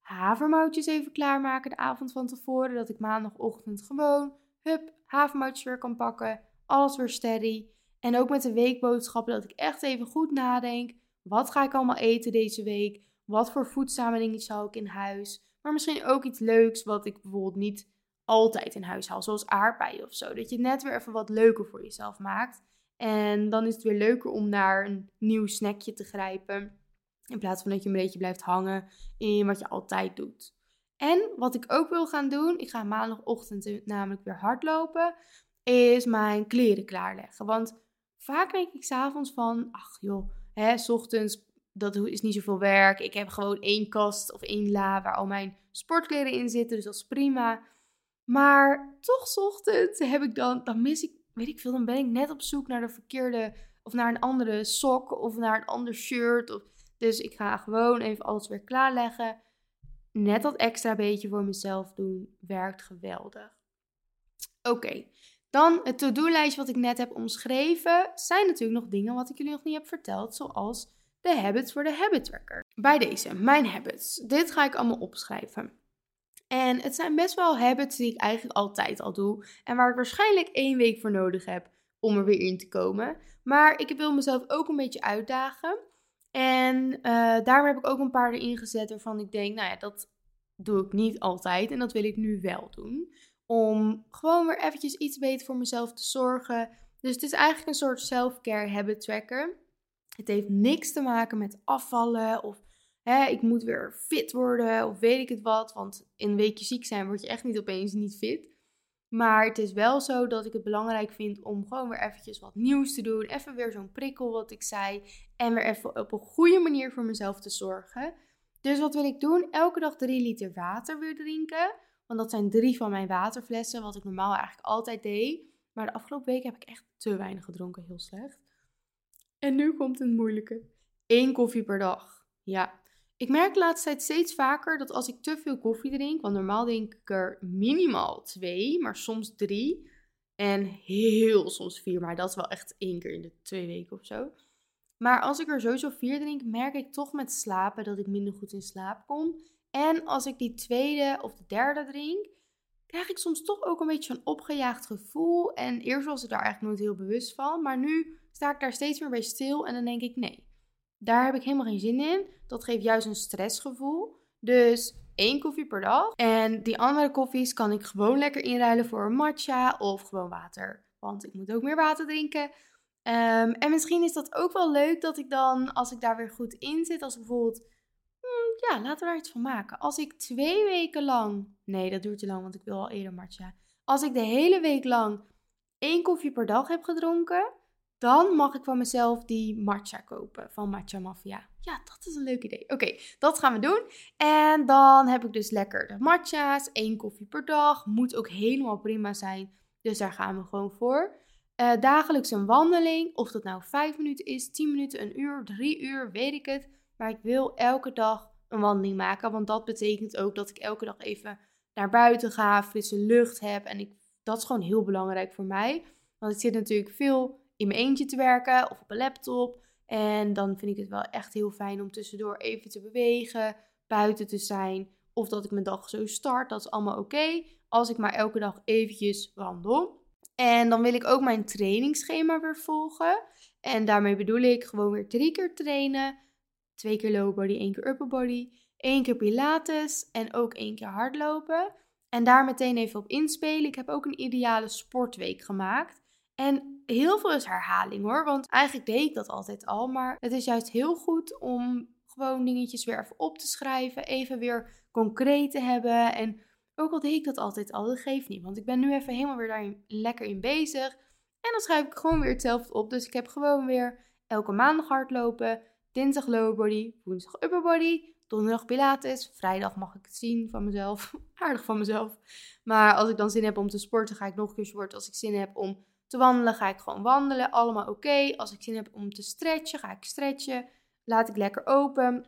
Havermoutjes even klaarmaken de avond van tevoren. Dat ik maandagochtend gewoon, hup, havermoutjes weer kan pakken. Alles weer steady. En ook met de weekboodschappen dat ik echt even goed nadenk. Wat ga ik allemaal eten deze week? Wat voor voedzame dingen zou ik in huis? Maar misschien ook iets leuks wat ik bijvoorbeeld niet altijd in huis haal. Zoals aardbeien of zo. Dat je net weer even wat leuker voor jezelf maakt. En dan is het weer leuker om naar een nieuw snackje te grijpen. In plaats van dat je een beetje blijft hangen in wat je altijd doet. En wat ik ook wil gaan doen, ik ga maandagochtend namelijk weer hardlopen, is mijn kleren klaarleggen. Want vaak denk ik s'avonds van, ach joh, hè, s ochtends, dat is niet zoveel werk. Ik heb gewoon één kast of één la waar al mijn sportkleren in zitten, dus dat is prima. Maar toch s ochtends heb ik dan, dan mis ik, weet ik veel, dan ben ik net op zoek naar de verkeerde, of naar een andere sok of naar een ander shirt. Of, dus ik ga gewoon even alles weer klaarleggen. Net dat extra beetje voor mezelf doen, werkt geweldig. Oké, dan het to-do-lijstje wat ik net heb omschreven, zijn natuurlijk nog dingen wat ik jullie nog niet heb verteld, zoals de habits voor de habit tracker. Bij deze, mijn habits. Dit ga ik allemaal opschrijven. En het zijn best wel habits die ik eigenlijk altijd al doe en waar ik waarschijnlijk één week voor nodig heb om er weer in te komen. Maar ik wil mezelf ook een beetje uitdagen. En uh, daarom heb ik ook een paar erin gezet waarvan ik denk, nou ja, dat doe ik niet altijd en dat wil ik nu wel doen om gewoon weer eventjes iets beter voor mezelf te zorgen. Dus het is eigenlijk een soort self-care habit tracker. Het heeft niks te maken met afvallen of hè, ik moet weer fit worden of weet ik het wat. Want in een weekje ziek zijn word je echt niet opeens niet fit. Maar het is wel zo dat ik het belangrijk vind om gewoon weer eventjes wat nieuws te doen. Even weer zo'n prikkel wat ik zei. En weer even op een goede manier voor mezelf te zorgen. Dus wat wil ik doen? Elke dag 3 liter water weer drinken. Want dat zijn drie van mijn waterflessen, wat ik normaal eigenlijk altijd deed. Maar de afgelopen week heb ik echt te weinig gedronken, heel slecht. En nu komt een moeilijke. Eén koffie per dag. Ja, ik merk de laatste tijd steeds vaker dat als ik te veel koffie drink, want normaal drink ik er minimaal twee, maar soms drie. En heel soms vier, maar dat is wel echt één keer in de twee weken of zo. Maar als ik er sowieso vier drink, merk ik toch met slapen dat ik minder goed in slaap kom. En als ik die tweede of de derde drink, krijg ik soms toch ook een beetje een opgejaagd gevoel. En eerst was ik daar eigenlijk nooit heel bewust van. Maar nu sta ik daar steeds meer bij stil en dan denk ik nee. Daar heb ik helemaal geen zin in. Dat geeft juist een stressgevoel. Dus één koffie per dag. En die andere koffies kan ik gewoon lekker inruilen voor een matcha of gewoon water. Want ik moet ook meer water drinken. Ehm, en misschien is dat ook wel leuk dat ik dan, als ik daar weer goed in zit, als bijvoorbeeld ja, laten we daar iets van maken. Als ik twee weken lang, nee, dat duurt te lang, want ik wil al eerder matcha. Als ik de hele week lang één koffie per dag heb gedronken, dan mag ik van mezelf die matcha kopen van Matcha Mafia. Ja, dat is een leuk idee. Oké, dat gaan we doen. En dan heb ik dus lekker de matcha's, één koffie per dag. Moet ook helemaal prima zijn. Dus daar gaan we gewoon voor. Uh, dagelijks een wandeling, of dat nou 5 minuten is, 10 minuten, een uur, 3 uur, weet ik het. Maar ik wil elke dag een wandeling maken, want dat betekent ook dat ik elke dag even naar buiten ga, frisse lucht heb. En ik, dat is gewoon heel belangrijk voor mij. Want ik zit natuurlijk veel in mijn eentje te werken of op een laptop. En dan vind ik het wel echt heel fijn om tussendoor even te bewegen, buiten te zijn. Of dat ik mijn dag zo start, dat is allemaal oké. als ik maar elke dag eventjes wandel. En dan wil ik ook mijn trainingsschema weer volgen. En daarmee bedoel ik gewoon weer drie keer trainen. Twee keer low body, één keer upper body. één keer pilates en ook één keer hardlopen. En daar meteen even op inspelen. Ik heb ook een ideale sportweek gemaakt. En heel veel is herhaling hoor. Want eigenlijk deed ik dat altijd al. Maar het is juist heel goed om gewoon dingetjes weer even op te schrijven. Even weer concreet te hebben. En ook al deed ik dat altijd al, dat geeft niet. Want ik ben nu even helemaal weer daar lekker in bezig. En dan schrijf ik gewoon weer hetzelfde op. Dus ik heb gewoon weer elke maandag hardlopen. Dinsdag lower body, woensdag upper body, donderdag pilates. Vrijdag mag ik het zien van mezelf. Aardig van mezelf. Maar als ik dan zin heb om te sporten, ga ik nog een keer sporten. Als ik zin heb om te wandelen, ga ik gewoon wandelen. Allemaal oké. Als ik zin heb om te stretchen, ga ik stretchen. Laat ik lekker open.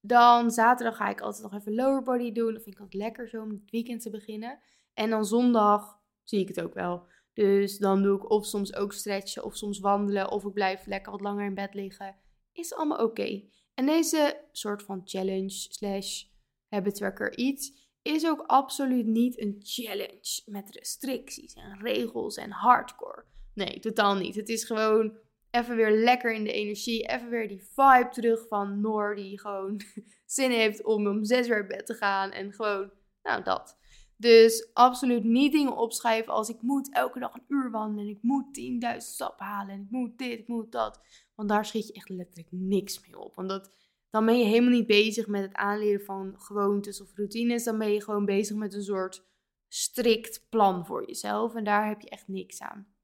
Dan zaterdag ga ik altijd nog even lower body doen. Dat vind ik altijd lekker zo om het weekend te beginnen. En dan zondag zie ik het ook wel. Dus dan doe ik of soms ook stretchen of soms wandelen. Of ik blijf lekker wat langer in bed liggen. Is allemaal oké. En deze soort van challenge slash habit tracker iets is ook absoluut niet een challenge met restricties en regels en hardcore. Nee, totaal niet. Het is gewoon even weer lekker in de energie. Even weer die vibe terug van Noor die gewoon zin heeft om om zes uur bed te gaan. En gewoon, nou dat. Dus absoluut niet dingen opschrijven als ik moet elke dag een uur wandelen. En ik moet 10.000 stappen halen. En ik moet dit, ik moet dat. Want daar schiet je echt letterlijk niks mee op. Want dat, dan ben je helemaal niet bezig met het aanleren van gewoontes of routines. Dan ben je gewoon bezig met een soort strikt plan voor jezelf. En daar heb je echt niks aan.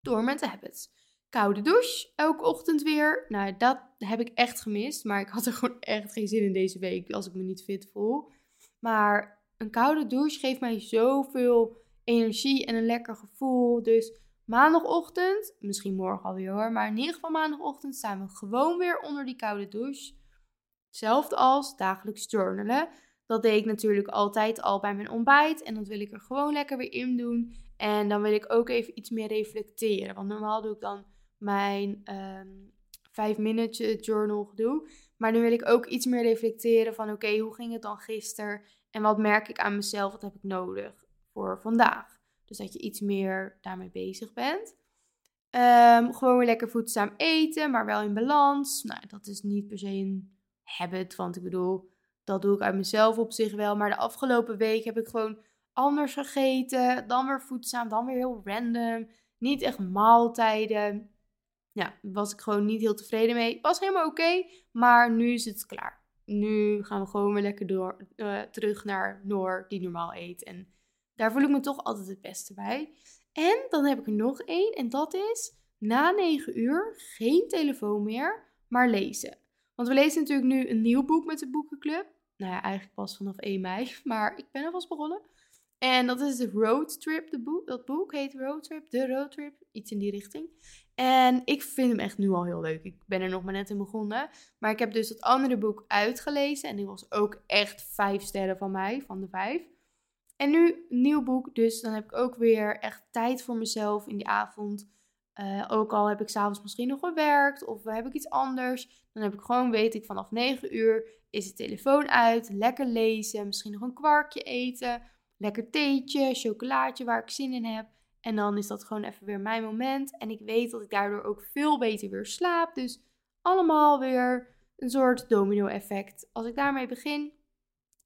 Door met de habits. Koude douche, elke ochtend weer. Nou, dat heb ik echt gemist. Maar ik had er gewoon echt geen zin in deze week als ik me niet fit voel. Maar een koude douche geeft mij zoveel energie en een lekker gevoel. Dus maandagochtend, misschien morgen alweer hoor, maar in ieder geval maandagochtend staan we gewoon weer onder die koude douche. Hetzelfde als dagelijks journalen. Dat deed ik natuurlijk altijd al bij mijn ontbijt. En dat wil ik er gewoon lekker weer in doen. En dan wil ik ook even iets meer reflecteren. Want normaal doe ik dan mijn um, vijf minuten journal doe. Maar nu wil ik ook iets meer reflecteren van oké, hoe ging het dan gisteren? En wat merk ik aan mezelf? Wat heb ik nodig voor vandaag? Dus dat je iets meer daarmee bezig bent. Um, gewoon weer lekker voedzaam eten, maar wel in balans. Nou, dat is niet per se een habit, want ik bedoel, dat doe ik uit mezelf op zich wel. Maar de afgelopen week heb ik gewoon anders gegeten. Dan weer voedzaam, dan weer heel random. Niet echt maaltijden ja, was ik gewoon niet heel tevreden mee. Was helemaal oké, maar nu is het klaar. Nu gaan we gewoon weer lekker door, uh, terug naar Noor, die normaal eet. En daar voel ik me toch altijd het beste bij. En dan heb ik er nog één, en dat is na 9 uur geen telefoon meer, maar lezen. Want we lezen natuurlijk nu een nieuw boek met de boekenclub. Nou ja, eigenlijk pas vanaf 1 mei, maar ik ben alvast begonnen. En dat is Road Trip, de boek. dat boek heet Road Trip, de Road Trip, iets in die richting. En ik vind hem echt nu al heel leuk. Ik ben er nog maar net in begonnen. Maar ik heb dus dat andere boek uitgelezen. En die was ook echt vijf sterren van mij, van de vijf. En nu nieuw boek. Dus dan heb ik ook weer echt tijd voor mezelf in die avond. Uh, ook al heb ik s'avonds misschien nog gewerkt of heb ik iets anders. Dan heb ik gewoon, weet ik, vanaf 9 uur is de telefoon uit. Lekker lezen, misschien nog een kwarkje eten. Lekker theetje, chocolaatje waar ik zin in heb. En dan is dat gewoon even weer mijn moment. En ik weet dat ik daardoor ook veel beter weer slaap. Dus allemaal weer een soort domino-effect. Als ik daarmee begin,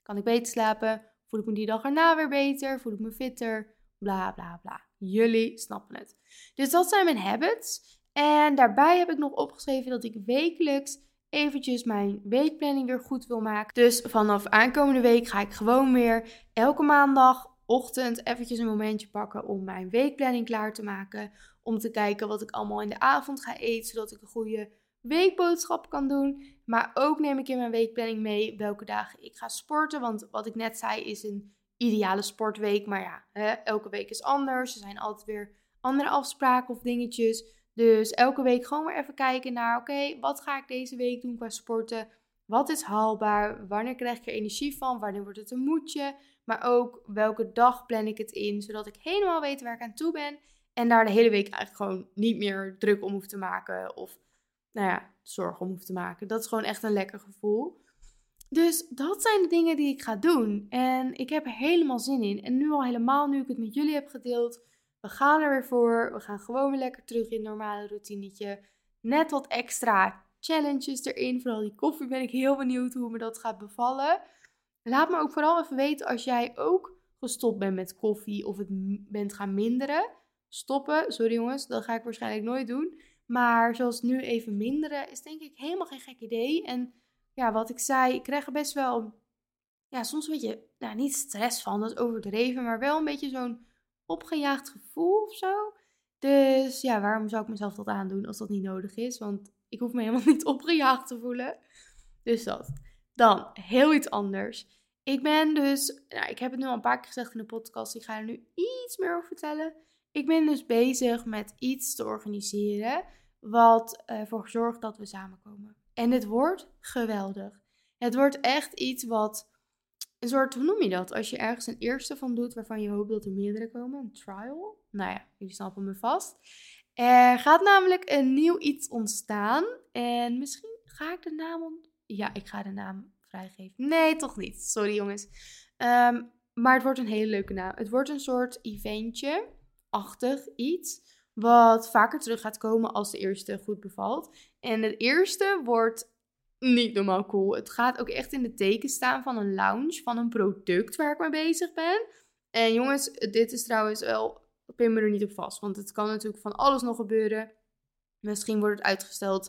kan ik beter slapen. Voel ik me die dag erna weer beter. Voel ik me fitter. Bla bla bla. Jullie snappen het. Dus dat zijn mijn habits. En daarbij heb ik nog opgeschreven dat ik wekelijks eventjes mijn weekplanning weer goed wil maken. Dus vanaf aankomende week ga ik gewoon weer elke maandagochtend eventjes een momentje pakken om mijn weekplanning klaar te maken. Om te kijken wat ik allemaal in de avond ga eten, zodat ik een goede weekboodschap kan doen. Maar ook neem ik in mijn weekplanning mee welke dagen ik ga sporten. Want wat ik net zei is een ideale sportweek. Maar ja, hè, elke week is anders. Er zijn altijd weer andere afspraken of dingetjes. Dus elke week gewoon weer even kijken naar: oké, wat ga ik deze week doen qua sporten? Wat is haalbaar? Wanneer krijg ik er energie van? Wanneer wordt het een moedje? Maar ook welke dag plan ik het in, zodat ik helemaal weet waar ik aan toe ben. En daar de hele week eigenlijk gewoon niet meer druk om hoef te maken. Of nou ja, zorgen om hoef te maken. Dat is gewoon echt een lekker gevoel. Dus dat zijn de dingen die ik ga doen. En ik heb er helemaal zin in. En nu al helemaal, nu ik het met jullie heb gedeeld. We gaan er weer voor. We gaan gewoon weer lekker terug in het normale routinetje. Net wat extra challenges erin. Vooral die koffie ben ik heel benieuwd hoe me dat gaat bevallen. Laat me ook vooral even weten als jij ook gestopt bent met koffie of het bent gaan minderen. Stoppen, sorry jongens, dat ga ik waarschijnlijk nooit doen. Maar zoals nu even minderen is denk ik helemaal geen gek idee. En ja, wat ik zei, ik krijg er best wel, ja, soms een beetje, nou niet stress van, dat is overdreven, maar wel een beetje zo'n opgejaagd gevoel of zo. Dus ja, waarom zou ik mezelf dat aandoen als dat niet nodig is? Want ik hoef me helemaal niet opgejaagd te voelen. Dus dat. Dan, heel iets anders. Ik ben dus, nou, ik heb het nu al een paar keer gezegd in de podcast, ik ga er nu iets meer over vertellen. Ik ben dus bezig met iets te organiseren wat ervoor zorgt dat we samenkomen. En het wordt geweldig. Het wordt echt iets wat een soort, hoe noem je dat? Als je ergens een eerste van doet waarvan je hoopt dat er meerdere komen. Een trial. Nou ja, jullie snappen me vast. Er gaat namelijk een nieuw iets ontstaan. En misschien ga ik de naam... Ja, ik ga de naam vrijgeven. Nee, toch niet. Sorry jongens. Ehm, maar het wordt een hele leuke naam. Het wordt een soort eventje achtig iets. Wat vaker terug gaat komen als de eerste goed bevalt. En het eerste wordt niet normaal cool. Het gaat ook echt in de teken staan van een lounge, van een product waar ik mee bezig ben. En jongens, dit is trouwens wel, pin me er niet op vast. Want het kan natuurlijk van alles nog gebeuren. Misschien wordt het uitgesteld.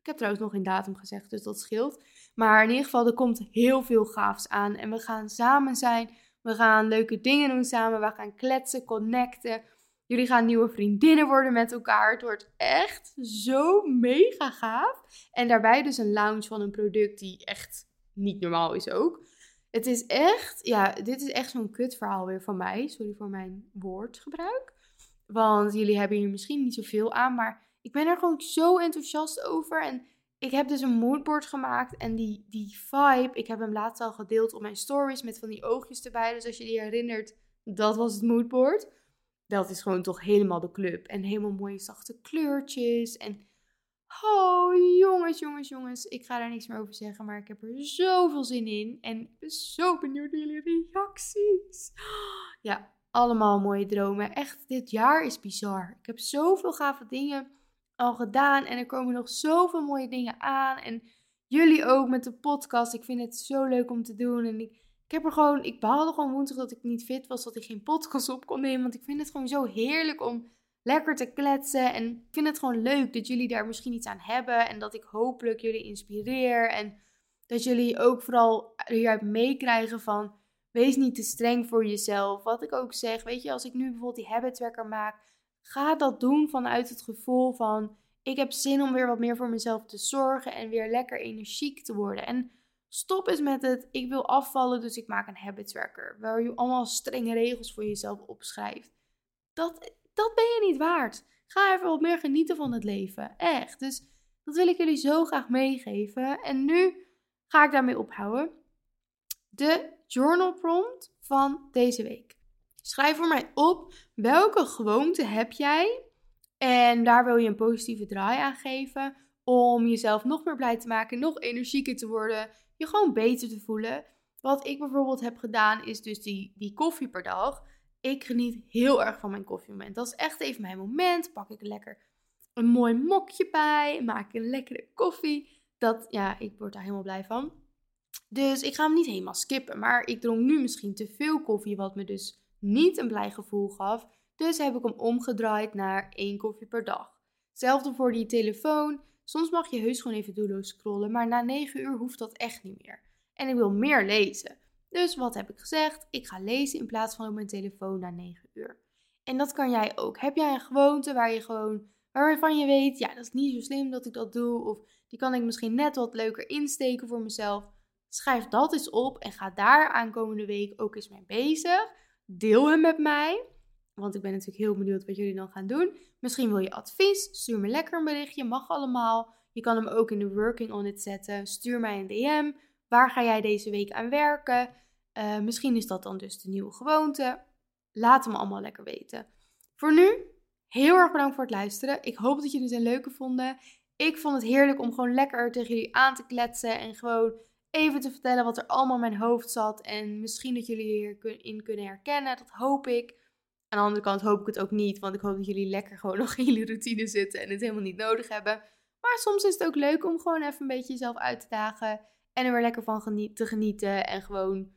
Ik heb trouwens nog geen datum gezegd, dus dat scheelt. Maar in ieder geval, er komt heel veel gaafs aan. En we gaan samen zijn. We gaan leuke dingen doen samen. We gaan kletsen, connecten. Jullie gaan nieuwe vriendinnen worden met elkaar. Het wordt echt zo mega gaaf. En daarbij dus een lounge van een product die echt niet normaal is ook. Het is echt, ja, dit is echt zo'n kutverhaal weer van mij. Sorry voor mijn woordgebruik. Want jullie hebben hier misschien niet zoveel aan, maar ik ben er gewoon zo enthousiast over. En ik heb dus een moodboard gemaakt en die, die vibe, ik heb hem laatst al gedeeld op mijn stories met van die oogjes erbij. Dus als je die herinnert, dat was het moodboard dat is gewoon toch helemaal de club. En helemaal mooie zachte kleurtjes. En oh, jongens, jongens, jongens. Ik ga daar niks meer over zeggen, maar ik heb er zoveel zin in. En zo benieuwd naar jullie reacties. Ja, allemaal mooie dromen. Echt, dit jaar is bizar. Ik heb zoveel gave dingen al gedaan. En er komen nog zoveel mooie dingen aan. En jullie ook met de podcast. Ik vind het zo leuk om te doen. En ik heb er gewoon, ik behaalde gewoon woensdag dat ik niet fit was, dat ik geen podcast op kon nemen. Want ik vind het gewoon zo heerlijk om lekker te kletsen. En ik vind het gewoon leuk dat jullie daar misschien iets aan hebben. En dat ik hopelijk jullie inspireer. En dat jullie ook vooral hieruit meekrijgen van, wees niet te streng voor jezelf. Wat ik ook zeg, weet je, als ik nu bijvoorbeeld die habit tracker maak, ga dat doen vanuit het gevoel van, ik heb zin om weer wat meer voor mezelf te zorgen en weer lekker energiek te worden. En Stop eens met het, ik wil afvallen, dus ik maak een habit tracker. Waar je allemaal strenge regels voor jezelf opschrijft. Dat, dat ben je niet waard. Ga even wat meer genieten van het leven. Echt. Dus dat wil ik jullie zo graag meegeven. En nu ga ik daarmee ophouden. De journal prompt van deze week. Schrijf voor mij op welke gewoonte heb jij. En daar wil je een positieve draai aan geven. Om jezelf nog meer blij te maken, nog energieker te worden gewoon beter te voelen. Wat ik bijvoorbeeld heb gedaan is dus die, die koffie per dag. Ik geniet heel erg van mijn koffiemoment. Dat is echt even mijn moment. Pak ik lekker een mooi mokje bij. Maak een lekkere koffie. Dat, ja, ik word daar helemaal blij van. Dus ik ga hem niet helemaal skippen. Maar ik dronk nu misschien te veel koffie, wat me dus niet een blij gevoel gaf. Dus heb ik hem omgedraaid naar één koffie per dag. Hetzelfde voor die telefoon. Soms mag je heus gewoon even doelloos scrollen, maar na 9 uur hoeft dat echt niet meer. En ik wil meer lezen. Dus wat heb ik gezegd? Ik ga lezen in plaats van op mijn telefoon na 9 uur. En dat kan jij ook. Heb jij een gewoonte waar je gewoon, waarvan je weet, ja, dat is niet zo slim dat ik dat doe, of die kan ik misschien net wat leuker insteken voor mezelf. Schrijf dat eens op en ga daar aankomende week ook eens mee bezig. Deel hem met mij. Want ik ben natuurlijk heel benieuwd wat jullie dan gaan doen. Misschien wil je advies. Stuur me lekker een berichtje. Mag allemaal. Je kan hem ook in de working on it zetten. Stuur mij een DM. Waar ga jij deze week aan werken? Uh, misschien is dat dan dus de nieuwe gewoonte. Laat me allemaal lekker weten. Voor nu, heel erg bedankt voor het luisteren. Ik hoop dat jullie het een leuke vonden. Ik vond het heerlijk om gewoon lekker tegen jullie aan te kletsen. En gewoon even te vertellen wat er allemaal in mijn hoofd zat. En misschien dat jullie hierin kunnen herkennen. Dat hoop ik. Aan de andere kant hoop ik het ook niet. Want ik hoop dat jullie lekker gewoon nog in jullie routine zitten. En het helemaal niet nodig hebben. Maar soms is het ook leuk om gewoon even een beetje jezelf uit te dagen. En er weer lekker van te genieten. En gewoon,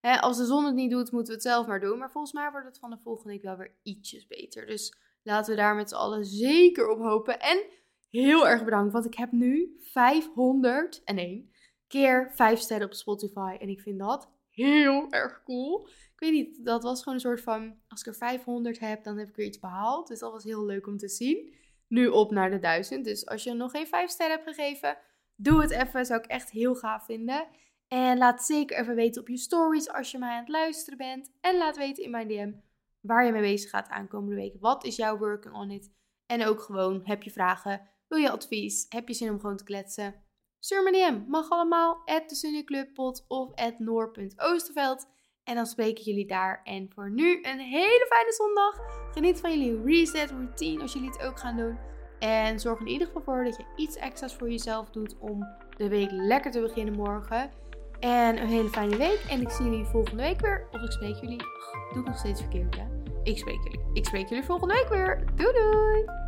hè, als de zon het niet doet, moeten we het zelf maar doen. Maar volgens mij wordt het van de volgende week wel weer ietsjes beter. Dus laten we daar met z'n allen zeker op hopen. En heel erg bedankt, want ik heb nu 501 keer 5 sterren op Spotify. En ik vind dat heel erg cool. Ik weet niet, dat was gewoon een soort van, als ik er 500 heb, dan heb ik weer iets behaald. Dus dat was heel leuk om te zien. Nu op naar de 1000. Dus als je nog geen 5 sterren hebt gegeven, doe het even. Zou ik echt heel gaaf vinden. En laat zeker even weten op je stories als je mij aan het luisteren bent. En laat weten in mijn DM waar je mee bezig gaat aankomende week. Wat is jouw working on it? En ook gewoon, heb je vragen? Wil je advies? Heb je zin om gewoon te kletsen? Stuur me. Mag allemaal. At de of at noor.oosterveld. En dan spreken jullie daar. En voor nu een hele fijne zondag. Geniet van jullie reset routine als jullie het ook gaan doen. En zorg in ieder geval voor dat je iets extra's voor jezelf doet om de week lekker te beginnen morgen. En een hele fijne week. En ik zie jullie volgende week weer. Of ik spreek jullie. Ach, doe ik nog steeds verkeerd, hè? Ik spreek jullie. Ik spreek jullie volgende week weer. Doei doei!